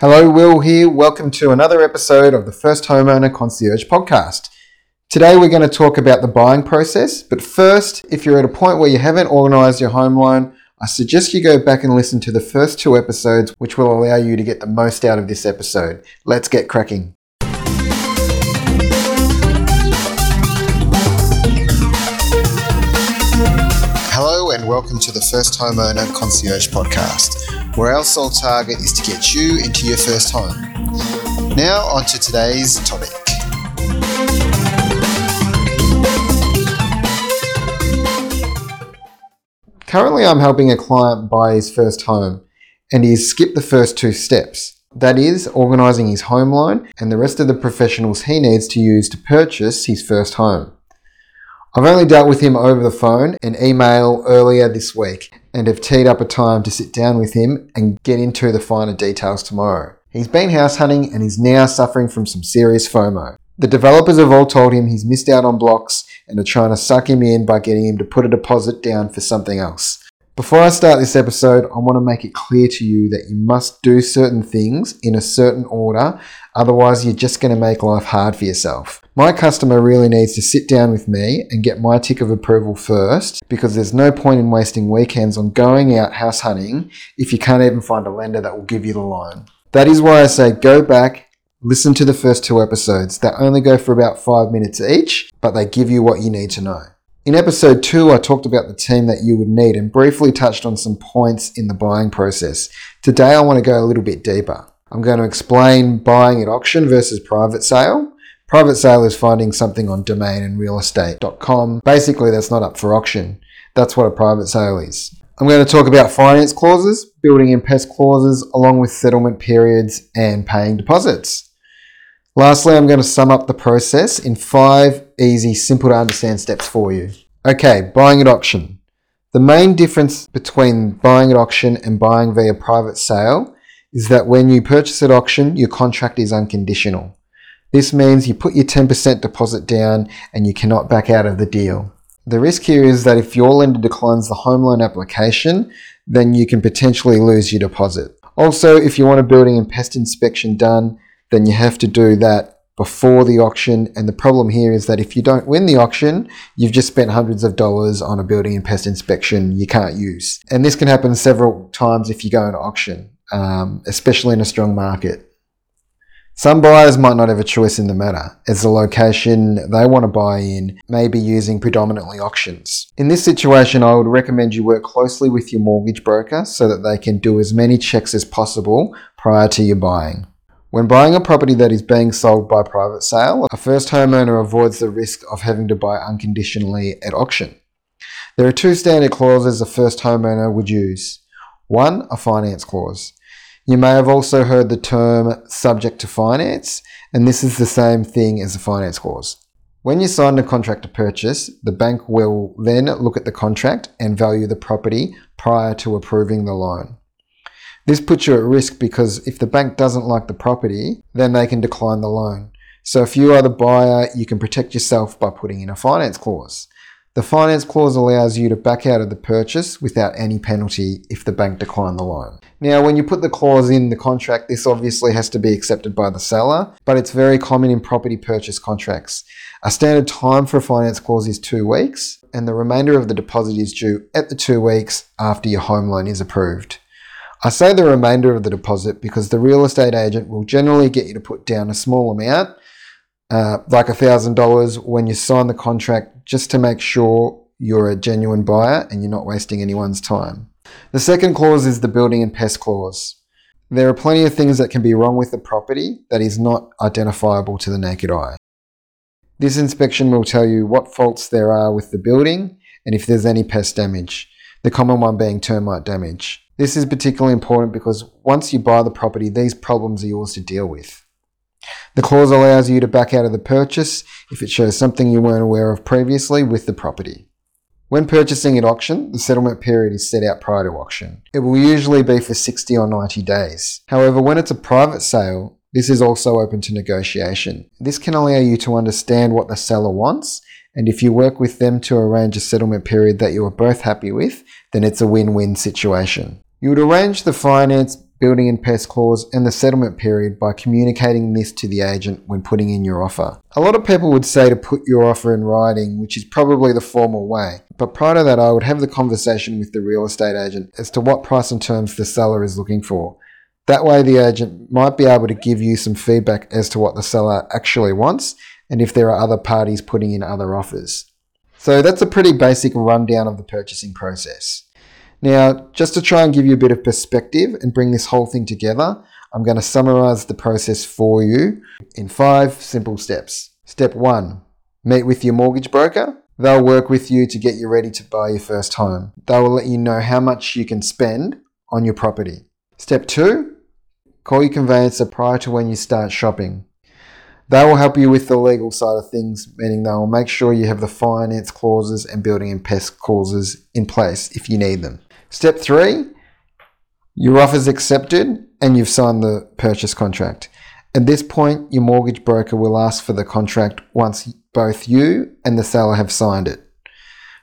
Hello, Will here. Welcome to another episode of the First Homeowner Concierge podcast. Today we're going to talk about the buying process, but first, if you're at a point where you haven't organised your home loan, I suggest you go back and listen to the first two episodes, which will allow you to get the most out of this episode. Let's get cracking. Welcome to the First Homeowner Concierge podcast where our sole target is to get you into your first home. Now, on to today's topic. Currently, I'm helping a client buy his first home, and he's skipped the first two steps. That is, organising his home loan and the rest of the professionals he needs to use to purchase his first home. I've only dealt with him over the phone and email earlier this week and have teed up a time to sit down with him and get into the finer details tomorrow. He's been house hunting and is now suffering from some serious FOMO. The developers have all told him he's missed out on blocks and are trying to suck him in by getting him to put a deposit down for something else. Before I start this episode, I want to make it clear to you that you must do certain things in a certain order, otherwise, you're just going to make life hard for yourself. My customer really needs to sit down with me and get my tick of approval first because there's no point in wasting weekends on going out house hunting if you can't even find a lender that will give you the loan. That is why I say go back, listen to the first two episodes. They only go for about five minutes each, but they give you what you need to know. In episode 2, I talked about the team that you would need and briefly touched on some points in the buying process. Today, I want to go a little bit deeper. I'm going to explain buying at auction versus private sale. Private sale is finding something on domain and realestate.com. Basically, that's not up for auction. That's what a private sale is. I'm going to talk about finance clauses, building and pest clauses, along with settlement periods and paying deposits. Lastly, I'm going to sum up the process in five easy, simple to understand steps for you. Okay, buying at auction. The main difference between buying at auction and buying via private sale is that when you purchase at auction, your contract is unconditional. This means you put your 10% deposit down and you cannot back out of the deal. The risk here is that if your lender declines the home loan application, then you can potentially lose your deposit. Also, if you want a building and pest inspection done, then you have to do that before the auction. And the problem here is that if you don't win the auction, you've just spent hundreds of dollars on a building and pest inspection you can't use. And this can happen several times if you go into auction, um, especially in a strong market. Some buyers might not have a choice in the matter, as the location they want to buy in may be using predominantly auctions. In this situation, I would recommend you work closely with your mortgage broker so that they can do as many checks as possible prior to your buying. When buying a property that is being sold by private sale, a first homeowner avoids the risk of having to buy unconditionally at auction. There are two standard clauses a first homeowner would use. One, a finance clause. You may have also heard the term subject to finance, and this is the same thing as a finance clause. When you sign a contract to purchase, the bank will then look at the contract and value the property prior to approving the loan. This puts you at risk because if the bank doesn't like the property, then they can decline the loan. So if you are the buyer, you can protect yourself by putting in a finance clause. The finance clause allows you to back out of the purchase without any penalty if the bank decline the loan. Now, when you put the clause in the contract, this obviously has to be accepted by the seller, but it's very common in property purchase contracts. A standard time for a finance clause is two weeks, and the remainder of the deposit is due at the two weeks after your home loan is approved. I say the remainder of the deposit because the real estate agent will generally get you to put down a small amount, uh, like $1,000, when you sign the contract, just to make sure you're a genuine buyer and you're not wasting anyone's time. The second clause is the building and pest clause. There are plenty of things that can be wrong with the property that is not identifiable to the naked eye. This inspection will tell you what faults there are with the building and if there's any pest damage, the common one being termite damage. This is particularly important because once you buy the property, these problems are yours to deal with. The clause allows you to back out of the purchase if it shows something you weren't aware of previously with the property. When purchasing at auction, the settlement period is set out prior to auction. It will usually be for 60 or 90 days. However, when it's a private sale, this is also open to negotiation. This can allow you to understand what the seller wants, and if you work with them to arrange a settlement period that you are both happy with, then it's a win win situation. You would arrange the finance building and pest clause, and the settlement period by communicating this to the agent when putting in your offer. A lot of people would say to put your offer in writing, which is probably the formal way. But prior to that, I would have the conversation with the real estate agent as to what price and terms the seller is looking for. That way, the agent might be able to give you some feedback as to what the seller actually wants and if there are other parties putting in other offers. So, that's a pretty basic rundown of the purchasing process. Now, just to try and give you a bit of perspective and bring this whole thing together, I'm going to summarize the process for you in five simple steps. Step one meet with your mortgage broker. They'll work with you to get you ready to buy your first home. They will let you know how much you can spend on your property. Step two call your conveyancer prior to when you start shopping. They will help you with the legal side of things, meaning they will make sure you have the finance clauses and building and pest clauses in place if you need them. Step three, your offer's accepted and you've signed the purchase contract. At this point, your mortgage broker will ask for the contract once both you and the seller have signed it.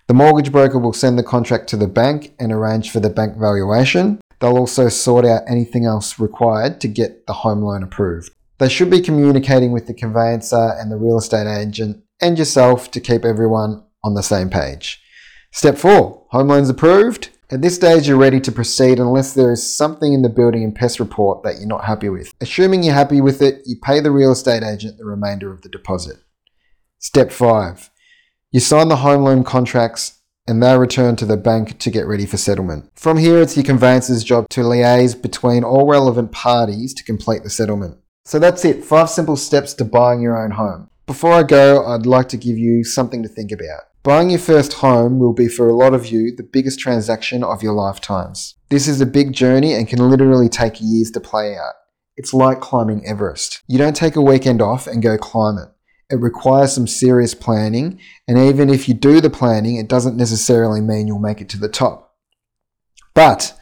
The mortgage broker will send the contract to the bank and arrange for the bank valuation. They'll also sort out anything else required to get the home loan approved. They should be communicating with the conveyancer and the real estate agent and yourself to keep everyone on the same page. Step four, home loans approved. At this stage, you're ready to proceed unless there is something in the building and pest report that you're not happy with. Assuming you're happy with it, you pay the real estate agent the remainder of the deposit. Step 5. You sign the home loan contracts and they return to the bank to get ready for settlement. From here, it's your conveyancer's job to liaise between all relevant parties to complete the settlement. So that's it, five simple steps to buying your own home. Before I go, I'd like to give you something to think about. Buying your first home will be for a lot of you the biggest transaction of your lifetimes. This is a big journey and can literally take years to play out. It's like climbing Everest. You don't take a weekend off and go climb it. It requires some serious planning, and even if you do the planning, it doesn't necessarily mean you'll make it to the top. But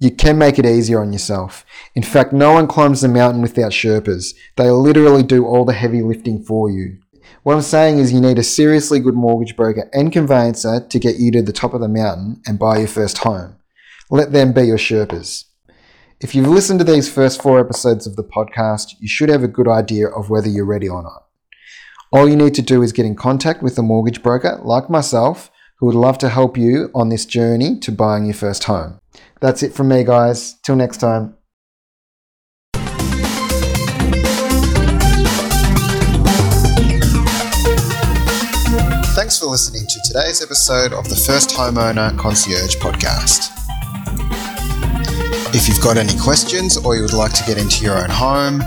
you can make it easier on yourself. In fact, no one climbs the mountain without Sherpas. They literally do all the heavy lifting for you. What I'm saying is you need a seriously good mortgage broker and conveyancer to get you to the top of the mountain and buy your first home. Let them be your Sherpas. If you've listened to these first four episodes of the podcast, you should have a good idea of whether you're ready or not. All you need to do is get in contact with a mortgage broker like myself who would love to help you on this journey to buying your first home. That's it from me, guys. Till next time. Listening to today's episode of the First Homeowner Concierge podcast. If you've got any questions or you would like to get into your own home,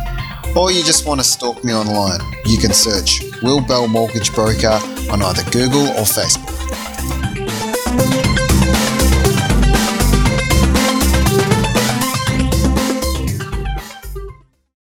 or you just want to stalk me online, you can search Will Bell Mortgage Broker on either Google or Facebook.